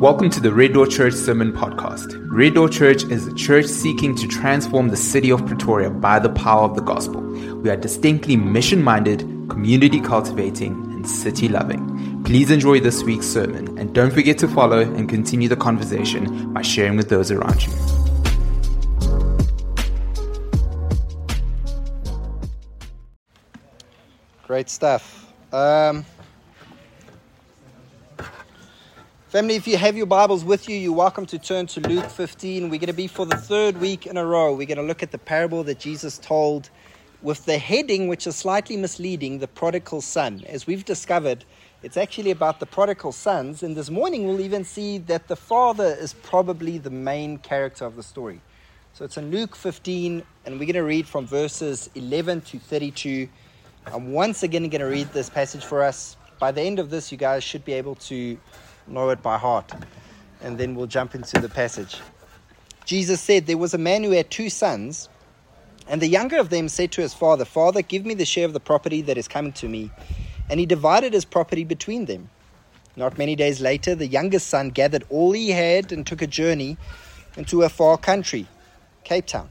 Welcome to the Red Door Church Sermon Podcast. Red Door Church is a church seeking to transform the city of Pretoria by the power of the gospel. We are distinctly mission minded, community cultivating, and city loving. Please enjoy this week's sermon and don't forget to follow and continue the conversation by sharing with those around you. Great stuff. Um, family, if you have your Bibles with you, you're welcome to turn to Luke 15. We're going to be for the third week in a row. We're going to look at the parable that Jesus told with the heading, which is slightly misleading, the prodigal son. As we've discovered, it's actually about the prodigal sons. And this morning, we'll even see that the father is probably the main character of the story. So it's in Luke 15, and we're going to read from verses 11 to 32. I'm once again going to read this passage for us. By the end of this, you guys should be able to know it by heart. And then we'll jump into the passage. Jesus said, There was a man who had two sons, and the younger of them said to his father, Father, give me the share of the property that is coming to me. And he divided his property between them. Not many days later, the youngest son gathered all he had and took a journey into a far country, Cape Town.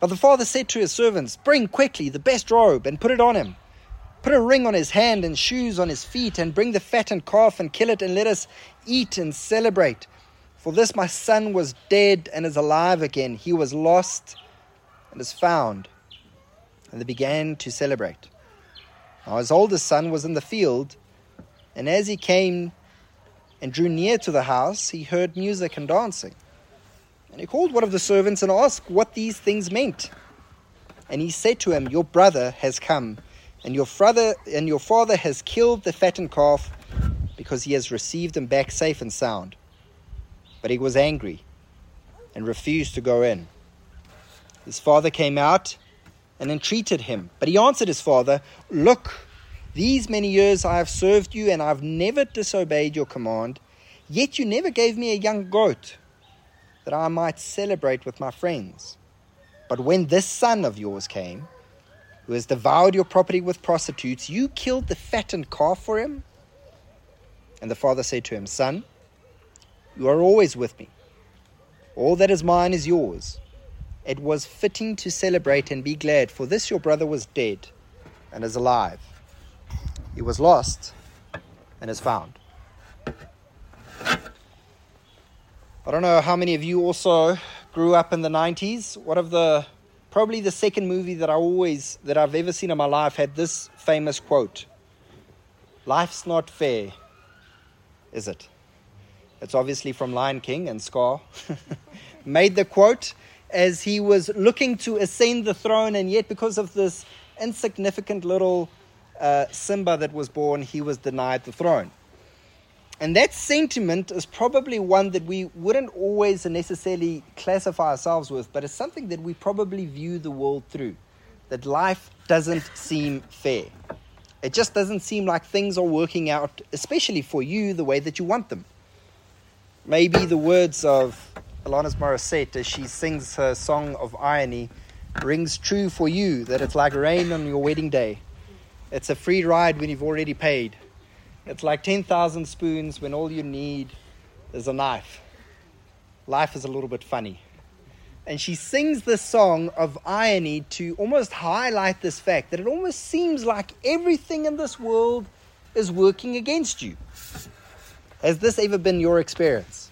But the father said to his servants, Bring quickly the best robe and put it on him. Put a ring on his hand and shoes on his feet, and bring the fattened calf and kill it, and let us eat and celebrate. For this my son was dead and is alive again. He was lost and is found. And they began to celebrate. Now his oldest son was in the field, and as he came and drew near to the house, he heard music and dancing. And he called one of the servants and asked what these things meant. And he said to him, Your brother has come, and your father and your father has killed the fattened calf, because he has received him back safe and sound. But he was angry and refused to go in. His father came out and entreated him. But he answered his father, Look, these many years I have served you, and I have never disobeyed your command, yet you never gave me a young goat that I might celebrate with my friends. But when this son of yours came, who has devoured your property with prostitutes, you killed the fattened calf for him? And the father said to him, Son, you are always with me. All that is mine is yours. It was fitting to celebrate and be glad, for this your brother was dead and is alive. He was lost and is found. I don't know how many of you also grew up in the 90s. One of the probably the second movie that I always that I've ever seen in my life had this famous quote. Life's not fair, is it? It's obviously from Lion King and Scar. Made the quote as he was looking to ascend the throne, and yet because of this insignificant little uh, Simba that was born, he was denied the throne. And that sentiment is probably one that we wouldn't always necessarily classify ourselves with, but it's something that we probably view the world through. That life doesn't seem fair. It just doesn't seem like things are working out, especially for you, the way that you want them. Maybe the words of Alanis Morissette as she sings her song of irony rings true for you that it's like rain on your wedding day. It's a free ride when you've already paid. It's like 10,000 spoons when all you need is a knife. Life is a little bit funny. And she sings this song of irony to almost highlight this fact that it almost seems like everything in this world is working against you. Has this ever been your experience?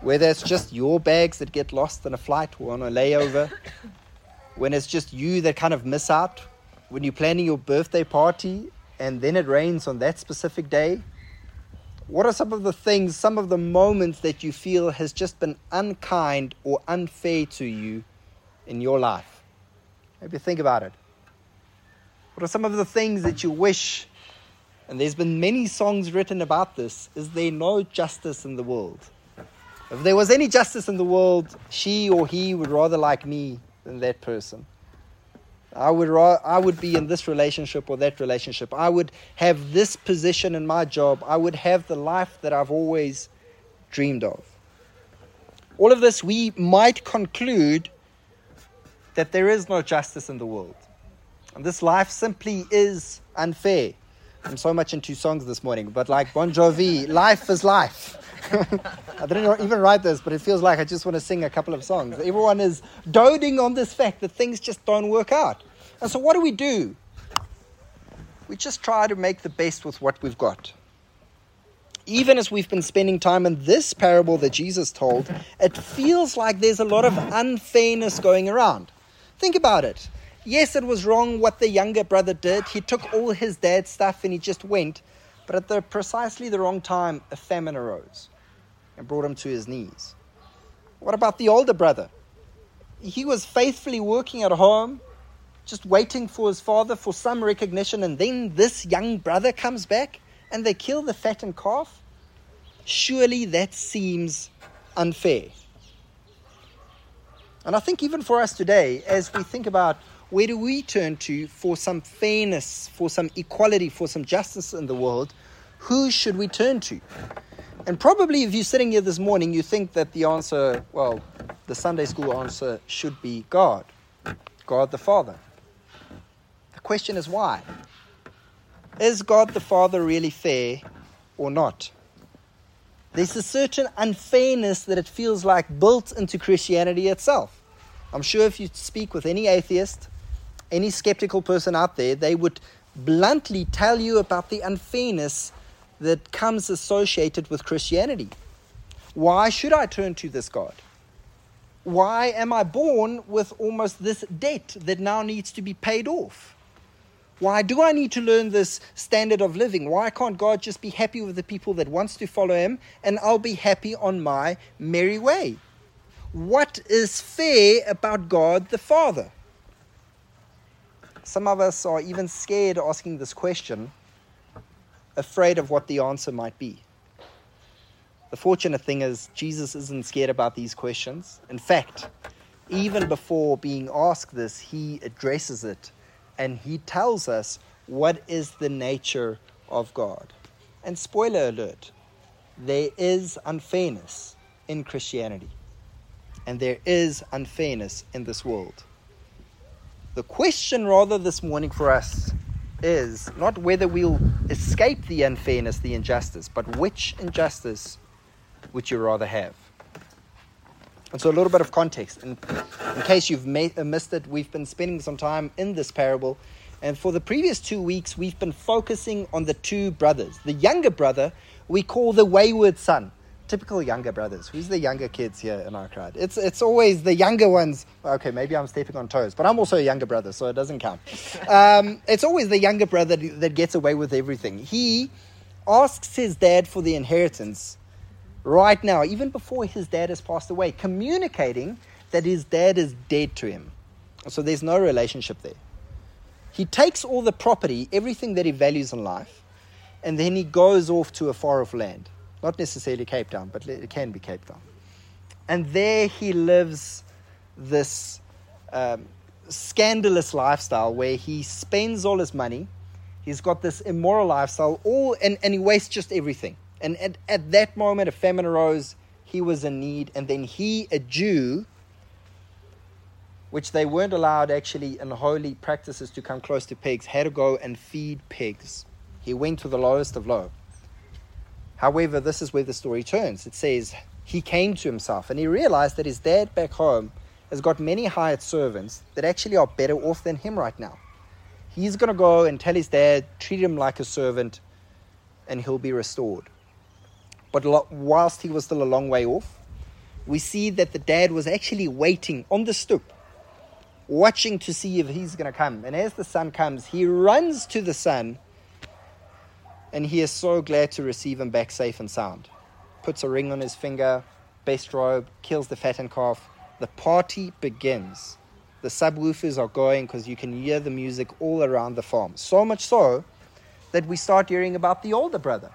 Whether it's just your bags that get lost in a flight or on a layover, when it's just you that kind of miss out, when you're planning your birthday party and then it rains on that specific day. What are some of the things, some of the moments that you feel has just been unkind or unfair to you in your life? Maybe think about it. What are some of the things that you wish, and there's been many songs written about this, is there no justice in the world? If there was any justice in the world, she or he would rather like me than that person. I would, ra- I would be in this relationship or that relationship. I would have this position in my job. I would have the life that I've always dreamed of. All of this, we might conclude that there is no justice in the world. And this life simply is unfair. I'm so much into songs this morning, but like Bon Jovi, life is life. I didn't even write this, but it feels like I just want to sing a couple of songs. Everyone is doting on this fact that things just don't work out. And so, what do we do? We just try to make the best with what we've got. Even as we've been spending time in this parable that Jesus told, it feels like there's a lot of unfairness going around. Think about it. Yes, it was wrong what the younger brother did. He took all his dad's stuff and he just went. But at the precisely the wrong time, a famine arose and brought him to his knees. What about the older brother? He was faithfully working at home, just waiting for his father for some recognition, and then this young brother comes back and they kill the fattened calf? Surely that seems unfair. And I think even for us today, as we think about where do we turn to for some fairness, for some equality, for some justice in the world? Who should we turn to? And probably if you're sitting here this morning, you think that the answer, well, the Sunday school answer should be God, God the Father. The question is why? Is God the Father really fair or not? There's a certain unfairness that it feels like built into Christianity itself. I'm sure if you speak with any atheist, any skeptical person out there, they would bluntly tell you about the unfairness that comes associated with Christianity. Why should I turn to this God? Why am I born with almost this debt that now needs to be paid off? Why do I need to learn this standard of living? Why can't God just be happy with the people that wants to follow him and I'll be happy on my merry way? What is fair about God the Father? Some of us are even scared asking this question, afraid of what the answer might be. The fortunate thing is, Jesus isn't scared about these questions. In fact, even before being asked this, he addresses it and he tells us what is the nature of God. And spoiler alert, there is unfairness in Christianity, and there is unfairness in this world. The question, rather, this morning for us is not whether we'll escape the unfairness, the injustice, but which injustice would you rather have? And so, a little bit of context. In, in case you've uh, missed it, we've been spending some time in this parable. And for the previous two weeks, we've been focusing on the two brothers. The younger brother we call the wayward son typical younger brothers. Who's the younger kids here in our crowd? It's it's always the younger ones. Okay, maybe I'm stepping on toes, but I'm also a younger brother, so it doesn't count. Um, it's always the younger brother that gets away with everything. He asks his dad for the inheritance right now, even before his dad has passed away, communicating that his dad is dead to him. So there's no relationship there. He takes all the property, everything that he values in life, and then he goes off to a far off land. Not necessarily Cape Town, but it can be Cape Town. And there he lives this um, scandalous lifestyle where he spends all his money. He's got this immoral lifestyle, all and, and he wastes just everything. And at, at that moment, a famine arose. He was in need, and then he, a Jew, which they weren't allowed actually in holy practices to come close to pigs, had to go and feed pigs. He went to the lowest of low. However, this is where the story turns. It says, he came to himself and he realized that his dad back home has got many hired servants that actually are better off than him right now. He's going to go and tell his dad, treat him like a servant, and he'll be restored. But whilst he was still a long way off, we see that the dad was actually waiting on the stoop, watching to see if he's going to come. And as the son comes, he runs to the son, and he is so glad to receive him back safe and sound. Puts a ring on his finger, best robe, kills the fattened calf. The party begins. The subwoofers are going because you can hear the music all around the farm. So much so that we start hearing about the older brother.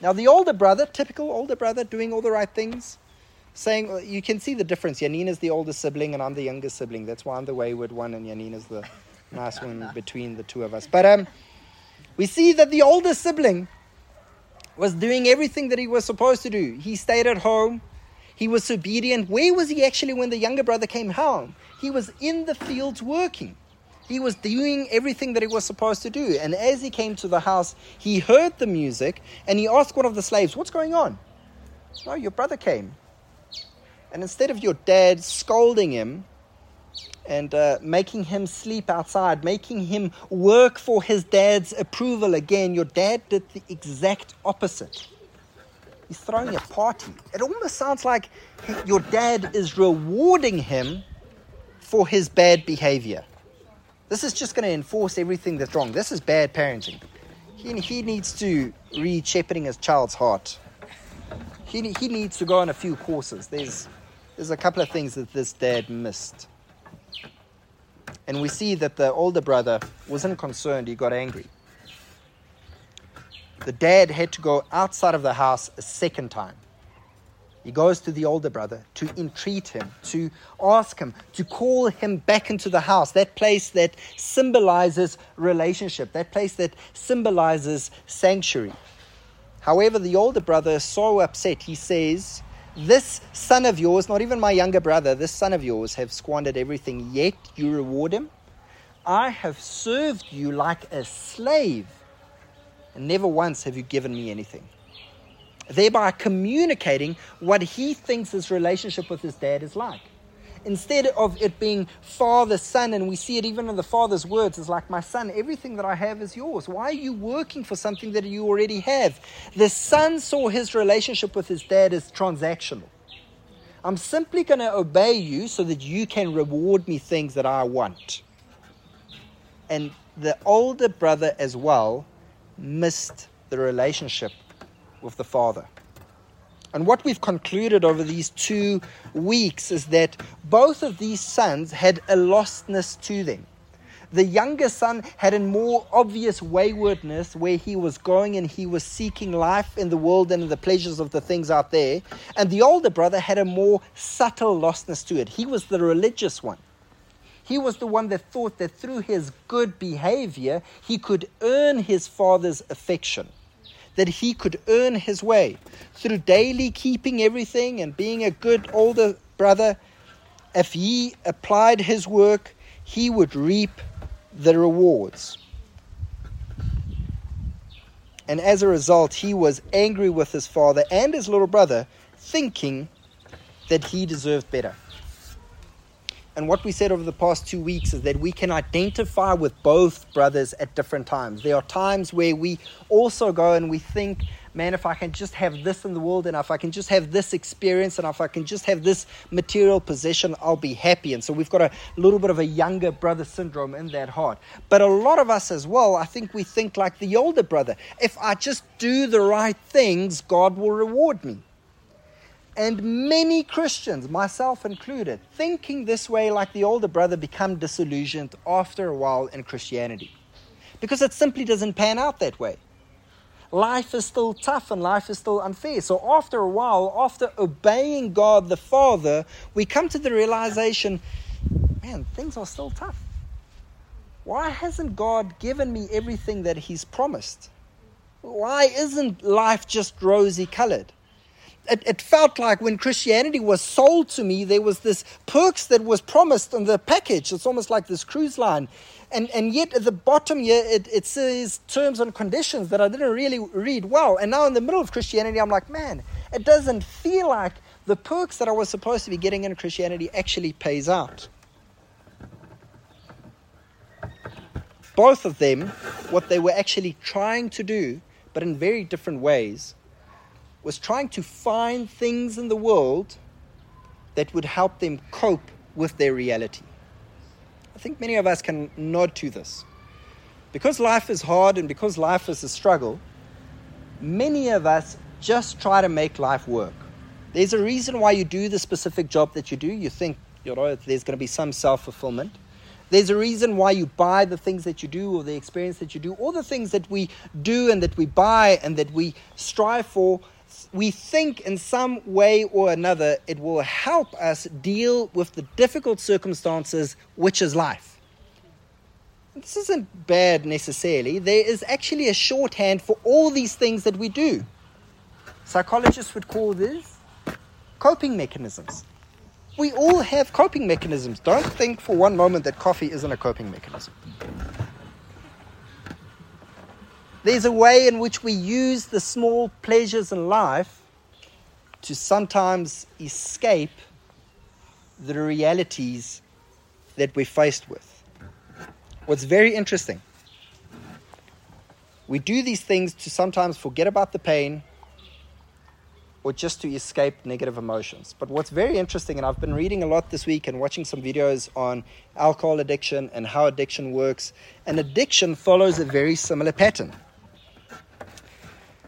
Now, the older brother, typical older brother, doing all the right things, saying, you can see the difference. Yanina's the older sibling, and I'm the younger sibling. That's why I'm the wayward one, and Yanina's the nice one between the two of us. But um, we see that the older sibling was doing everything that he was supposed to do. He stayed at home. He was obedient. Where was he actually when the younger brother came home? He was in the fields working. He was doing everything that he was supposed to do. And as he came to the house, he heard the music and he asked one of the slaves, What's going on? No, your brother came. And instead of your dad scolding him and uh, making him sleep outside, making him work for his dad's approval again, your dad did the exact opposite. He's throwing a party. It almost sounds like your dad is rewarding him for his bad behavior. This is just going to enforce everything that's wrong. This is bad parenting. He, he needs to read Shepherding His Child's Heart. He, he needs to go on a few courses. There's, there's a couple of things that this dad missed. And we see that the older brother wasn't concerned, he got angry. The dad had to go outside of the house a second time. He goes to the older brother to entreat him, to ask him, to call him back into the house, that place that symbolizes relationship, that place that symbolizes sanctuary. However, the older brother is so upset, he says, This son of yours, not even my younger brother, this son of yours, have squandered everything, yet you reward him. I have served you like a slave, and never once have you given me anything thereby communicating what he thinks his relationship with his dad is like. Instead of it being father son, and we see it even in the father's words, is like, My son, everything that I have is yours. Why are you working for something that you already have? The son saw his relationship with his dad as transactional. I'm simply going to obey you so that you can reward me things that I want. And the older brother as well missed the relationship with the Father. And what we've concluded over these two weeks is that both of these sons had a lostness to them. The younger son had a more obvious waywardness where he was going and he was seeking life in the world and the pleasures of the things out there. And the older brother had a more subtle lostness to it. He was the religious one. He was the one that thought that through his good behavior, he could earn his father's affection that he could earn his way through daily keeping everything and being a good older brother. If he applied his work, he would reap the rewards. And as a result, he was angry with his father and his little brother, thinking that he deserved better. And what we said over the past two weeks is that we can identify with both brothers at different times. There are times where we also go and we think, man, if I can just have this in the world, and if I can just have this experience, and if I can just have this material possession, I'll be happy. And so we've got a little bit of a younger brother syndrome in that heart. But a lot of us as well, I think we think like the older brother. If I just do the right things, God will reward me. And many Christians, myself included, thinking this way like the older brother, become disillusioned after a while in Christianity. Because it simply doesn't pan out that way. Life is still tough and life is still unfair. So, after a while, after obeying God the Father, we come to the realization man, things are still tough. Why hasn't God given me everything that He's promised? Why isn't life just rosy colored? It, it felt like when Christianity was sold to me, there was this perks that was promised on the package. It's almost like this cruise line. And, and yet at the bottom here, it, it says terms and conditions that I didn't really read well. And now in the middle of Christianity, I'm like, man, it doesn't feel like the perks that I was supposed to be getting in Christianity actually pays out. Both of them, what they were actually trying to do, but in very different ways, was trying to find things in the world that would help them cope with their reality. I think many of us can nod to this. Because life is hard and because life is a struggle, many of us just try to make life work. There's a reason why you do the specific job that you do. You think, you know, there's going to be some self fulfillment. There's a reason why you buy the things that you do or the experience that you do, all the things that we do and that we buy and that we strive for. We think in some way or another it will help us deal with the difficult circumstances, which is life. This isn't bad necessarily. There is actually a shorthand for all these things that we do. Psychologists would call this coping mechanisms. We all have coping mechanisms. Don't think for one moment that coffee isn't a coping mechanism. There's a way in which we use the small pleasures in life to sometimes escape the realities that we're faced with. What's very interesting, we do these things to sometimes forget about the pain or just to escape negative emotions. But what's very interesting, and I've been reading a lot this week and watching some videos on alcohol addiction and how addiction works, and addiction follows a very similar pattern.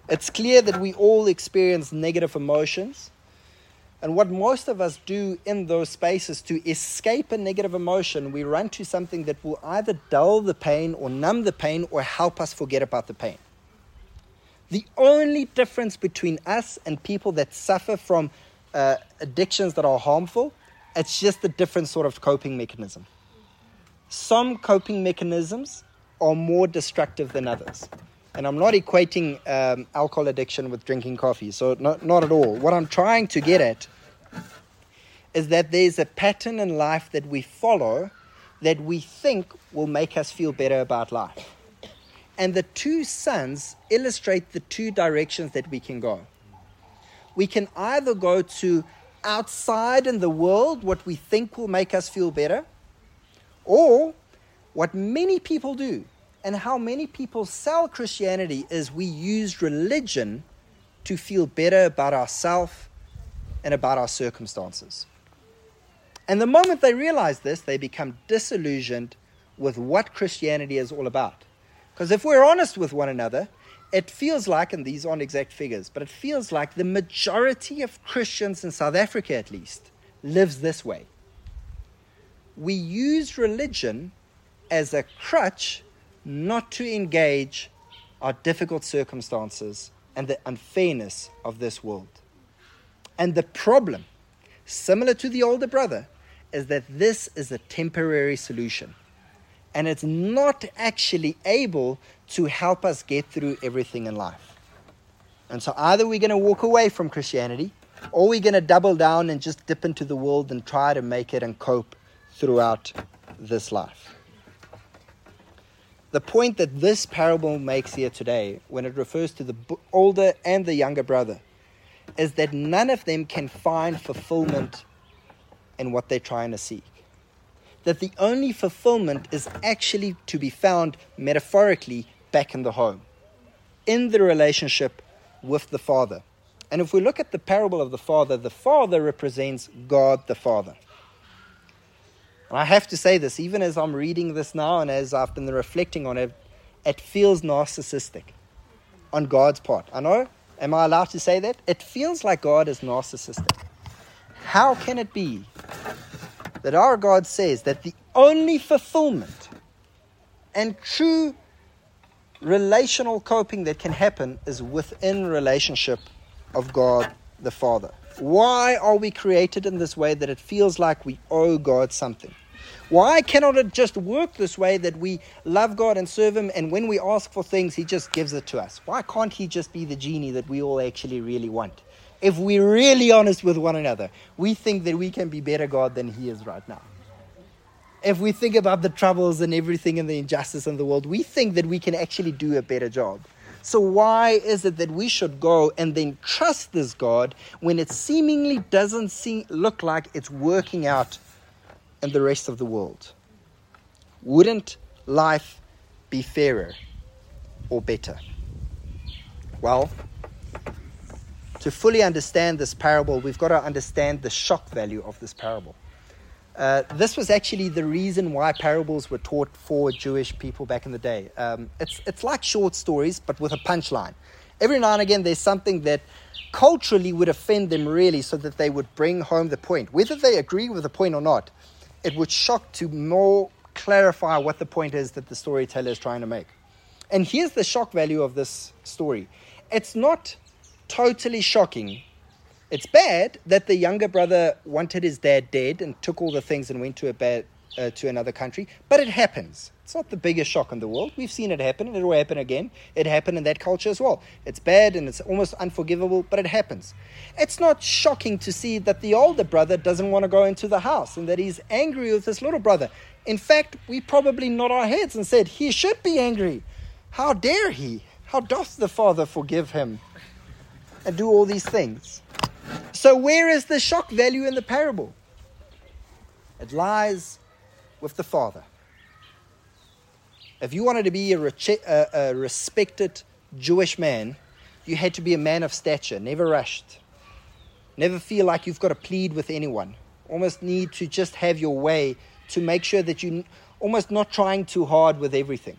It's clear that we all experience negative emotions. And what most of us do in those spaces to escape a negative emotion, we run to something that will either dull the pain or numb the pain or help us forget about the pain. The only difference between us and people that suffer from uh, addictions that are harmful, it's just a different sort of coping mechanism. Some coping mechanisms are more destructive than others. And I'm not equating um, alcohol addiction with drinking coffee, so not, not at all. What I'm trying to get at is that there's a pattern in life that we follow that we think will make us feel better about life. And the two sons illustrate the two directions that we can go. We can either go to outside in the world, what we think will make us feel better, or what many people do, and how many people sell Christianity is we use religion to feel better about ourselves and about our circumstances. And the moment they realize this, they become disillusioned with what Christianity is all about. Because if we're honest with one another, it feels like, and these aren't exact figures, but it feels like the majority of Christians in South Africa, at least, lives this way. We use religion as a crutch not to engage our difficult circumstances and the unfairness of this world. And the problem, similar to the older brother, is that this is a temporary solution and it's not actually able to help us get through everything in life. And so either we're going to walk away from Christianity or we're going to double down and just dip into the world and try to make it and cope throughout this life. The point that this parable makes here today, when it refers to the older and the younger brother, is that none of them can find fulfillment in what they're trying to seek that the only fulfillment is actually to be found metaphorically back in the home, in the relationship with the Father. And if we look at the parable of the Father, the Father represents God the Father. And I have to say this, even as I'm reading this now and as I've been reflecting on it, it feels narcissistic on God's part. I know, am I allowed to say that? It feels like God is narcissistic. How can it be that our God says that the only fulfillment and true relational coping that can happen is within relationship of God the Father. Why are we created in this way that it feels like we owe God something? Why cannot it just work this way that we love God and serve Him, and when we ask for things, He just gives it to us? Why can't He just be the genie that we all actually really want? if we're really honest with one another, we think that we can be better God than He is right now. If we think about the troubles and everything and the injustice in the world, we think that we can actually do a better job. So, why is it that we should go and then trust this God when it seemingly doesn't seem, look like it's working out in the rest of the world? Wouldn't life be fairer or better? Well, to fully understand this parable, we've got to understand the shock value of this parable. Uh, this was actually the reason why parables were taught for Jewish people back in the day. Um, it's, it's like short stories, but with a punchline. Every now and again, there's something that culturally would offend them really, so that they would bring home the point. Whether they agree with the point or not, it would shock to more clarify what the point is that the storyteller is trying to make. And here's the shock value of this story it's not totally shocking it's bad that the younger brother wanted his dad dead and took all the things and went to a bad uh, to another country, but it happens. It's not the biggest shock in the world. We've seen it happen, and it will happen again. It happened in that culture as well. It's bad and it's almost unforgivable, but it happens. It's not shocking to see that the older brother doesn't want to go into the house and that he's angry with his little brother. In fact, we probably nod our heads and said, He should be angry. How dare he? How doth the father forgive him and do all these things? So, where is the shock value in the parable? It lies with the Father. If you wanted to be a, a, a, respected Jewish man, you had to be a man of stature, never rushed, never feel like you've got to plead with anyone, almost need to just have your way to make sure that you almost not trying too hard with everything.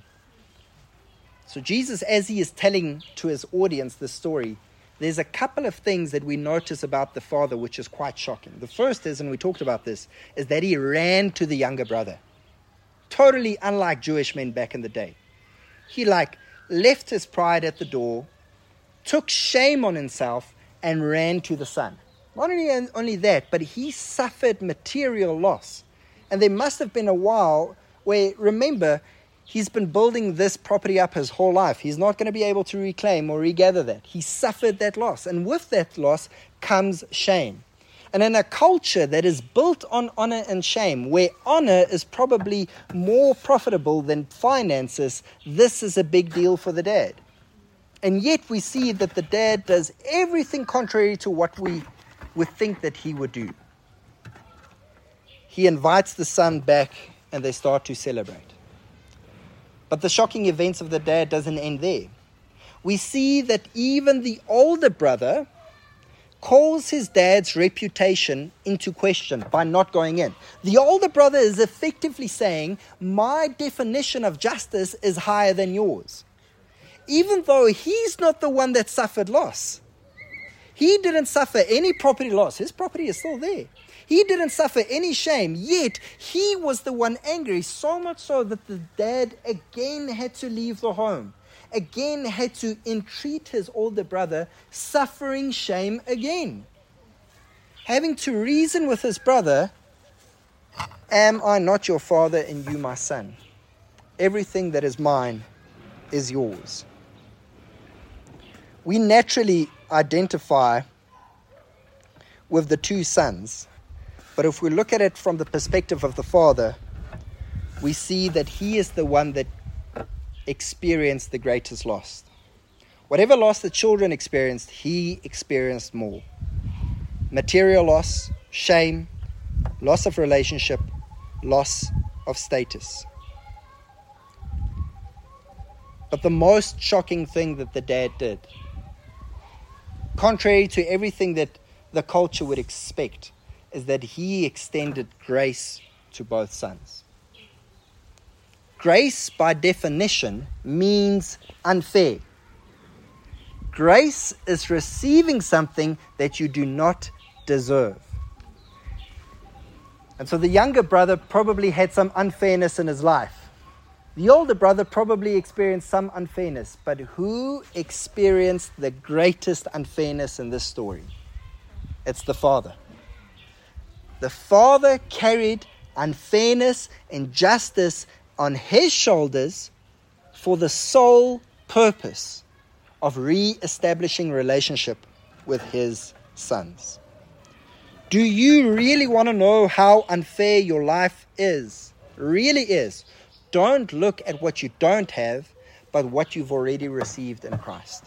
So, Jesus, as he is telling to his audience this story, there's a couple of things that we notice about the father which is quite shocking. The first is, and we talked about this, is that he ran to the younger brother. Totally unlike Jewish men back in the day. He like left his pride at the door, took shame on himself, and ran to the son. Not only, only that, but he suffered material loss. And there must have been a while where, remember, He's been building this property up his whole life. He's not going to be able to reclaim or regather that. He suffered that loss. And with that loss comes shame. And in a culture that is built on honor and shame, where honor is probably more profitable than finances, this is a big deal for the dad. And yet we see that the dad does everything contrary to what we would think that he would do. He invites the son back and they start to celebrate. But the shocking events of the day doesn't end there. We see that even the older brother calls his dad's reputation into question by not going in. The older brother is effectively saying, My definition of justice is higher than yours. Even though he's not the one that suffered loss, he didn't suffer any property loss. His property is still there. He didn't suffer any shame, yet he was the one angry, so much so that the dad again had to leave the home, again had to entreat his older brother, suffering shame again. Having to reason with his brother, Am I not your father and you my son? Everything that is mine is yours. We naturally identify with the two sons but if we look at it from the perspective of the father, we see that he is the one that experienced the greatest loss. Whatever loss the children experienced, he experienced more. Material loss, shame, loss of relationship, loss of status. But the most shocking thing that the dad did, contrary to everything that the culture would expect, is that he extended grace to both sons. Grace, by definition, means unfair. Grace is receiving something that you do not deserve. And so the younger brother probably had some unfairness in his life. The older brother probably experienced some unfairness, but who experienced the greatest unfairness in this story? It's the father. The Father carried unfairness, injustice on his shoulders for the sole purpose of re establishing relationship with his sons. Do you really want to know how unfair your life is? Really is. Don't look at what you don't have, but what you've already received in Christ.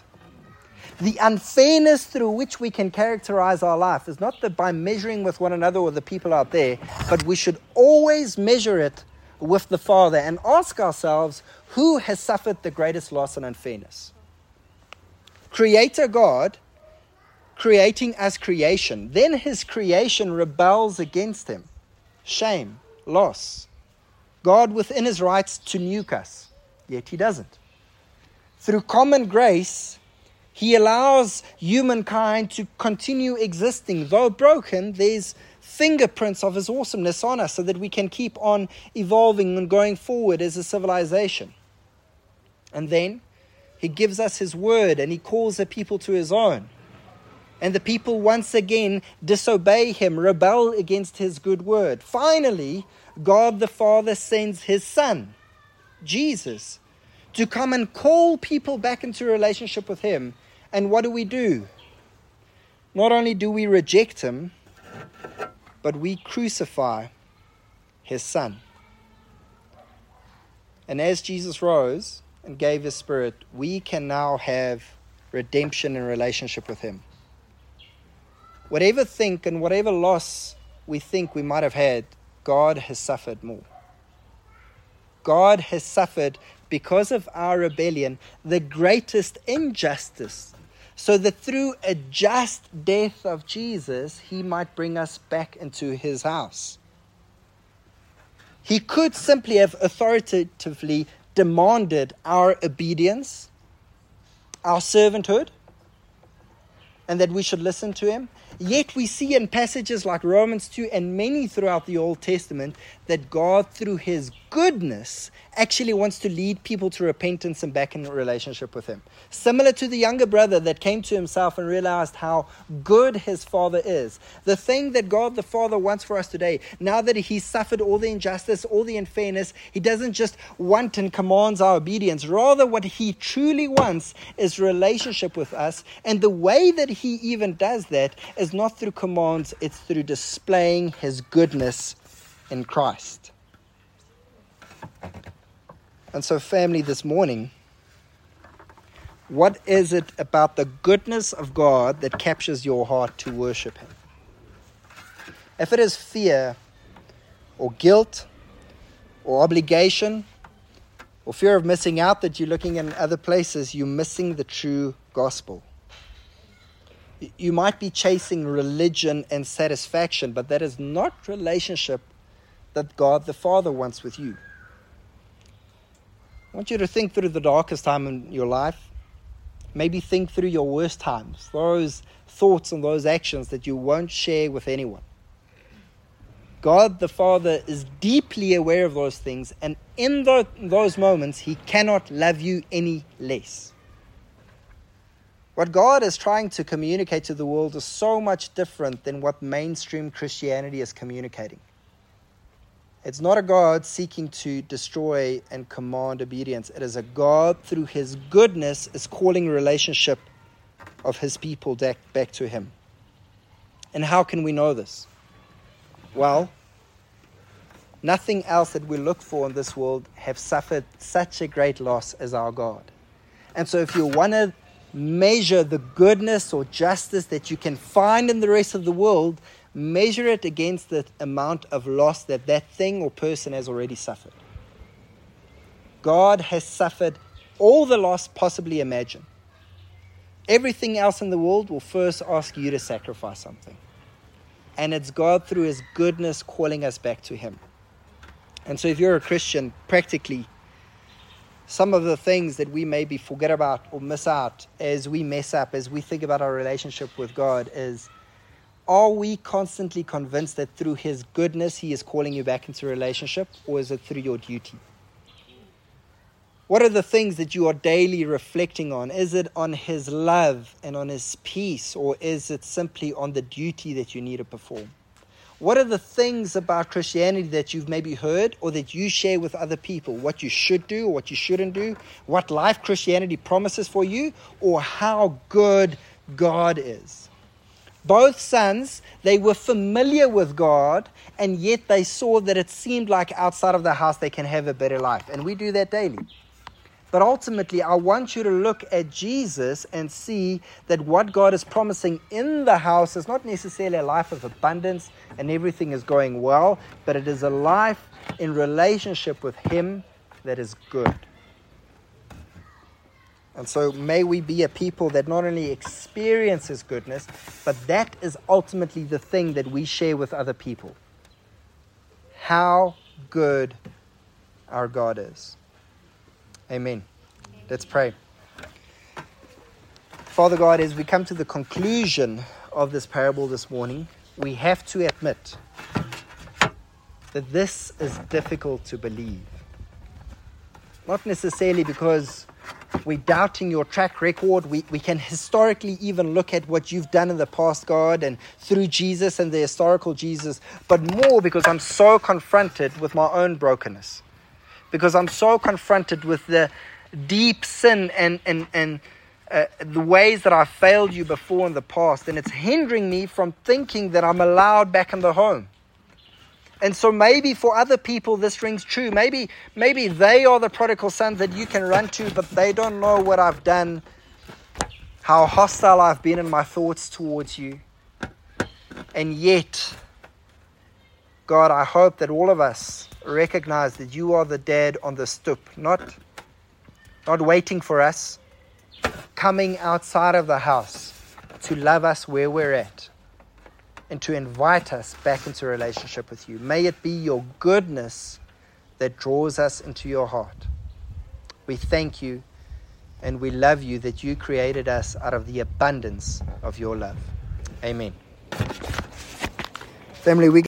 The unfairness through which we can characterize our life is not that by measuring with one another or the people out there, but we should always measure it with the Father and ask ourselves who has suffered the greatest loss and unfairness? Creator God creating as creation. Then his creation rebels against him. Shame, loss. God within his rights to nuke us, yet he doesn't. Through common grace, he allows humankind to continue existing. Though broken, there's fingerprints of his awesomeness on us so that we can keep on evolving and going forward as a civilization. And then he gives us his word and he calls the people to his own. And the people once again disobey him, rebel against his good word. Finally, God the Father sends his Son, Jesus, to come and call people back into relationship with him. And what do we do? Not only do we reject him, but we crucify his Son. And as Jesus rose and gave his Spirit, we can now have redemption in relationship with him whatever think and whatever loss we think we might have had, God has suffered more. God has suffered because of our rebellion the greatest injustice, so that through a just death of Jesus, he might bring us back into his house. He could simply have authoritatively demanded our obedience, our servanthood, and that we should listen to him. Yet we see in passages like Romans 2 and many throughout the Old Testament that God, through his goodness, actually wants to lead people to repentance and back in relationship with him. Similar to the younger brother that came to himself and realized how good his father is. The thing that God the Father wants for us today, now that he suffered all the injustice, all the unfairness, he doesn't just want and commands our obedience. Rather, what he truly wants is relationship with us. And the way that he even does that is not through commands, it's through displaying his goodness in Christ. And so, family, this morning, what is it about the goodness of God that captures your heart to worship Him? If it is fear, or guilt, or obligation, or fear of missing out that you're looking in other places, you're missing the true gospel. You might be chasing religion and satisfaction, but that is not relationship that God the Father wants with you. I want you to think through the darkest time in your life. Maybe think through your worst times, those thoughts and those actions that you won't share with anyone. God the Father is deeply aware of those things, and in those moments, He cannot love you any less. What God is trying to communicate to the world is so much different than what mainstream Christianity is communicating. It's not a God seeking to destroy and command obedience. It is a God through his goodness is calling relationship of his people back, to him. And how can we know this? Well, nothing else that we look for in this world have suffered such a great loss as our God. And so if you want to measure the goodness or justice that you can find in the rest of the world, measure it against the amount of loss that that thing or person has already suffered. God has suffered all the loss possibly imagined. Everything else in the world will first ask you to sacrifice something. And it's God through His goodness calling us back to Him. And so, if you're a Christian, practically, some of the things that we maybe forget about or miss out as we mess up, as we think about our relationship with God, is are we constantly convinced that through His goodness He is calling you back into relationship, or is it through your duty? What are the things that you are daily reflecting on? Is it on His love and on His peace, or is it simply on the duty that you need to perform? What are the things about Christianity that you've maybe heard or that you share with other people? What you should do or what you shouldn't do? What life Christianity promises for you, or how good God is? Both sons, they were familiar with God, and yet they saw that it seemed like outside of the house they can have a better life. And we do that daily. But ultimately, I want you to look at Jesus and see that what God is promising in the house is not necessarily a life of abundance and everything is going well, but it is a life in relationship with Him that is good. And so may we be a people that not only experiences goodness, but that is ultimately the thing that we share with other people. How good our God is. Amen. Let's pray. Father God, as we come to the conclusion of this parable this morning, we have to admit that this is difficult to believe. Not necessarily because we're doubting your track record. We, we can historically even look at what you've done in the past, God, and through Jesus and the historical Jesus, but more because I'm so confronted with my own brokenness. Because I'm so confronted with the deep sin and, and, and uh, the ways that I failed you before in the past, and it's hindering me from thinking that I'm allowed back in the home. And so maybe for other people this rings true. Maybe maybe they are the prodigal sons that you can run to, but they don't know what I've done, how hostile I've been in my thoughts towards you. And yet, God, I hope that all of us recognize that you are the dad on the stoop, not, not waiting for us, coming outside of the house to love us where we're at and to invite us back into relationship with you. May it be your goodness that draws us into your heart. We thank you and we love you that you created us out of the abundance of your love. Amen. Family, we